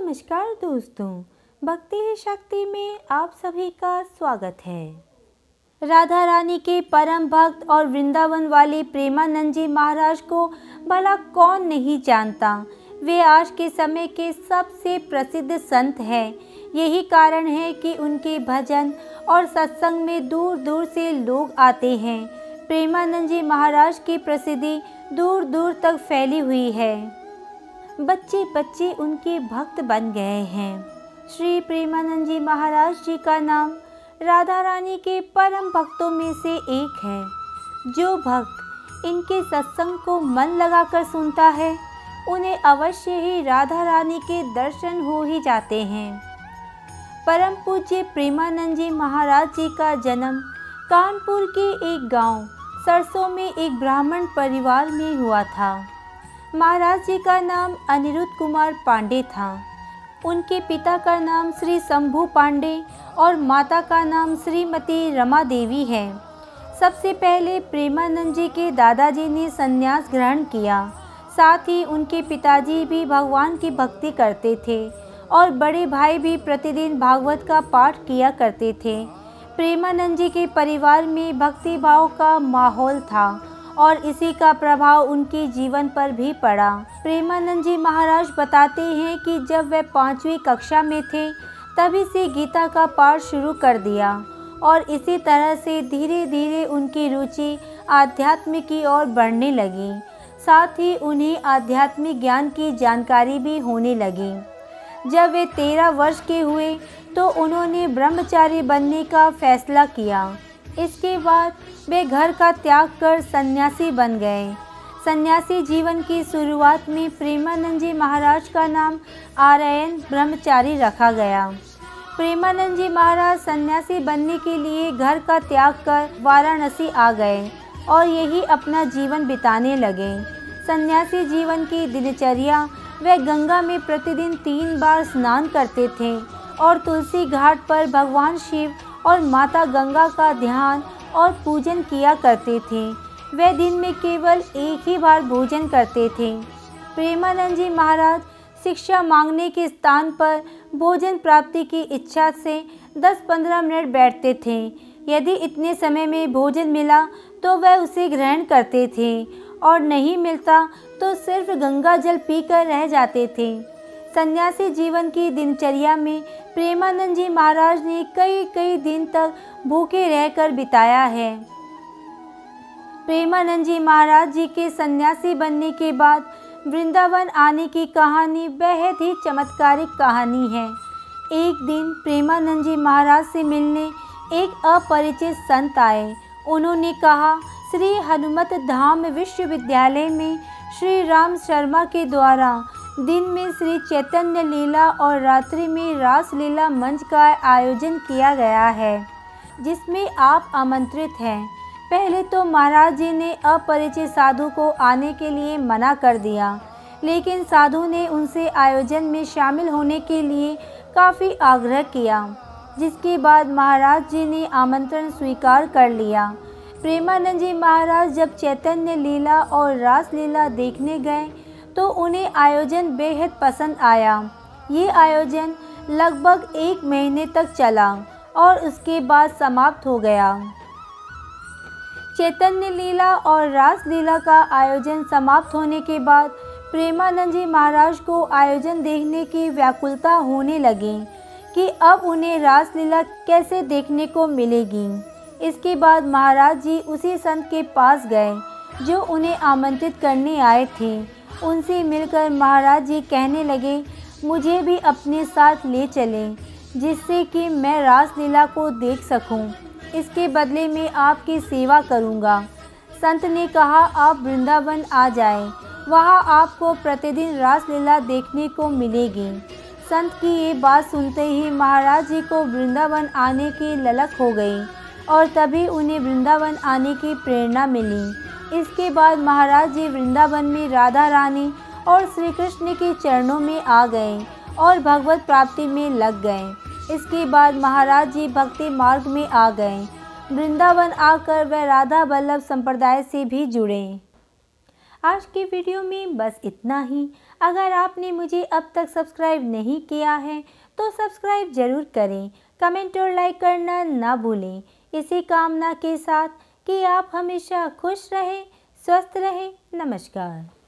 नमस्कार दोस्तों, भक्ति ही शक्ति में आप सभी का स्वागत है। राधा रानी के परम भक्त और वृंदावन वाले प्रेमानंद जी महाराज को भला कौन नहीं जानता? वे आज के समय के सबसे प्रसिद्ध संत हैं। यही कारण है कि उनके भजन और सत्संग में दूर दूर से लोग आते हैं। प्रेमानंद जी महाराज की प्रसिद्धि दूर दूर तक फैली हुई है। बच्चे बच्चे उनके भक्त बन गए हैं। श्री प्रेमानंद जी महाराज जी का नाम राधा रानी के परम भक्तों में से एक है। जो भक्त इनके सत्संग को मन लगाकर सुनता है, उन्हें अवश्य ही राधा रानी के दर्शन हो ही जाते हैं। परम पूज्य प्रेमानंद जी महाराज जी का जन्म कानपुर के एक गाँव सरसों में एक ब्राह्मण परिवार में हुआ था। महाराज जी का नाम अनिरुद्ध कुमार पांडे था। उनके पिता का नाम श्री शंभू पांडे और माता का नाम श्रीमती रमा देवी है। सबसे पहले प्रेमानंद जी के दादाजी ने संन्यास ग्रहण किया। साथ ही उनके पिताजी भी भगवान की भक्ति करते थे और बड़े भाई भी प्रतिदिन भागवत का पाठ किया करते थे। प्रेमानंद जी के परिवार में भक्ति भाव का माहौल था। और इसी का प्रभाव उनके जीवन पर भी पड़ा। प्रेमानंद जी महाराज बताते हैं कि जब वे पाँचवीं कक्षा में थे, तभी से गीता का पाठ शुरू कर दिया और इसी तरह से धीरे धीरे उनकी रुचि आध्यात्म की ओर बढ़ने लगी। साथ ही उन्हें आध्यात्मिक ज्ञान की जानकारी भी होने लगी। जब वे तेरह वर्ष के हुए तो उन्होंने ब्रह्मचारी बनने का फैसला किया। इसके बाद वे घर का त्याग कर सन्यासी बन गए। सन्यासी जीवन की शुरुआत में प्रेमानंद जी महाराज का नाम आर्यन ब्रह्मचारी रखा गया। प्रेमानंद जी महाराज सन्यासी बनने के लिए घर का त्याग कर वाराणसी आ गए और यही अपना जीवन बिताने लगे। सन्यासी जीवन की दिनचर्या, वे गंगा में प्रतिदिन तीन बार स्नान करते थे और तुलसी घाट पर भगवान शिव और माता गंगा का ध्यान और पूजन किया करते थे। वे दिन में केवल एक ही बार भोजन करते थे। प्रेमानंद जी महाराज शिक्षा मांगने के स्थान पर भोजन प्राप्ति की इच्छा से 10-15 मिनट बैठते थे। यदि इतने समय में भोजन मिला तो वह उसे ग्रहण करते थे और नहीं मिलता तो सिर्फ़ गंगा जल पीकर रह जाते थे। सन्यासी जीवन की दिनचर्या में प्रेमानंद जी महाराज ने कई कई दिन तक भूखे रहकर बिताया है। प्रेमानंद जी महाराज जी के सन्यासी बनने के बाद वृंदावन आने की कहानी बेहद ही चमत्कारिक कहानी है। एक दिन प्रेमानंद जी महाराज से मिलने एक अपरिचित संत आए। उन्होंने कहा, श्री हनुमत धाम विश्वविद्यालय में श्री राम शर्मा के द्वारा दिन में श्री चैतन्य लीला और रात्रि में रास लीला मंच का आयोजन किया गया है, जिसमें आप आमंत्रित हैं। पहले तो महाराज जी ने अपरिचित साधु को आने के लिए मना कर दिया, लेकिन साधु ने उनसे आयोजन में शामिल होने के लिए काफ़ी आग्रह किया, जिसके बाद महाराज जी ने आमंत्रण स्वीकार कर लिया। प्रेमानंद जी महाराज जब चैतन्य लीला और रास लीला देखने गए तो उन्हें आयोजन बेहद पसंद आया। ये आयोजन लगभग एक महीने तक चला और उसके बाद समाप्त हो गया। चैतन्य लीला और रास लीला का आयोजन समाप्त होने के बाद प्रेमानंद जी महाराज को आयोजन देखने की व्याकुलता होने लगी कि अब उन्हें रास लीला कैसे देखने को मिलेगी। इसके बाद महाराज जी उसी संत के पास गए, जो उन्हें आमंत्रित करने आए थे। उनसे मिलकर महाराज जी कहने लगे मुझे भी अपने साथ ले चलें जिससे कि मैं रासलीला को देख सकूँ। इसके बदले में आपकी सेवा करूँगा। संत ने कहा आप वृंदावन आ जाएँ, वहाँ आपको प्रतिदिन रासलीला देखने को मिलेगी संत की ये बात सुनते ही महाराज जी को वृंदावन आने की ललक हो गई और तभी उन्हें वृंदावन आने की प्रेरणा मिली इसके बाद महाराज जी वृंदावन में राधा रानी और श्री कृष्ण के चरणों में आ गए और भगवत प्राप्ति में लग गए। इसके बाद महाराज जी भक्ति मार्ग में आ गए। वृंदावन आकर वह राधा वल्लभ संप्रदाय से भी जुड़े। आज की वीडियो में बस इतना ही। अगर आपने मुझे अब तक सब्सक्राइब नहीं किया है तो सब्सक्राइब ज़रूर करें। कमेंट और लाइक करना ना भूलें। इसी कामना के साथ कि आप हमेशा खुश रहें स्वस्थ रहें। नमस्कार।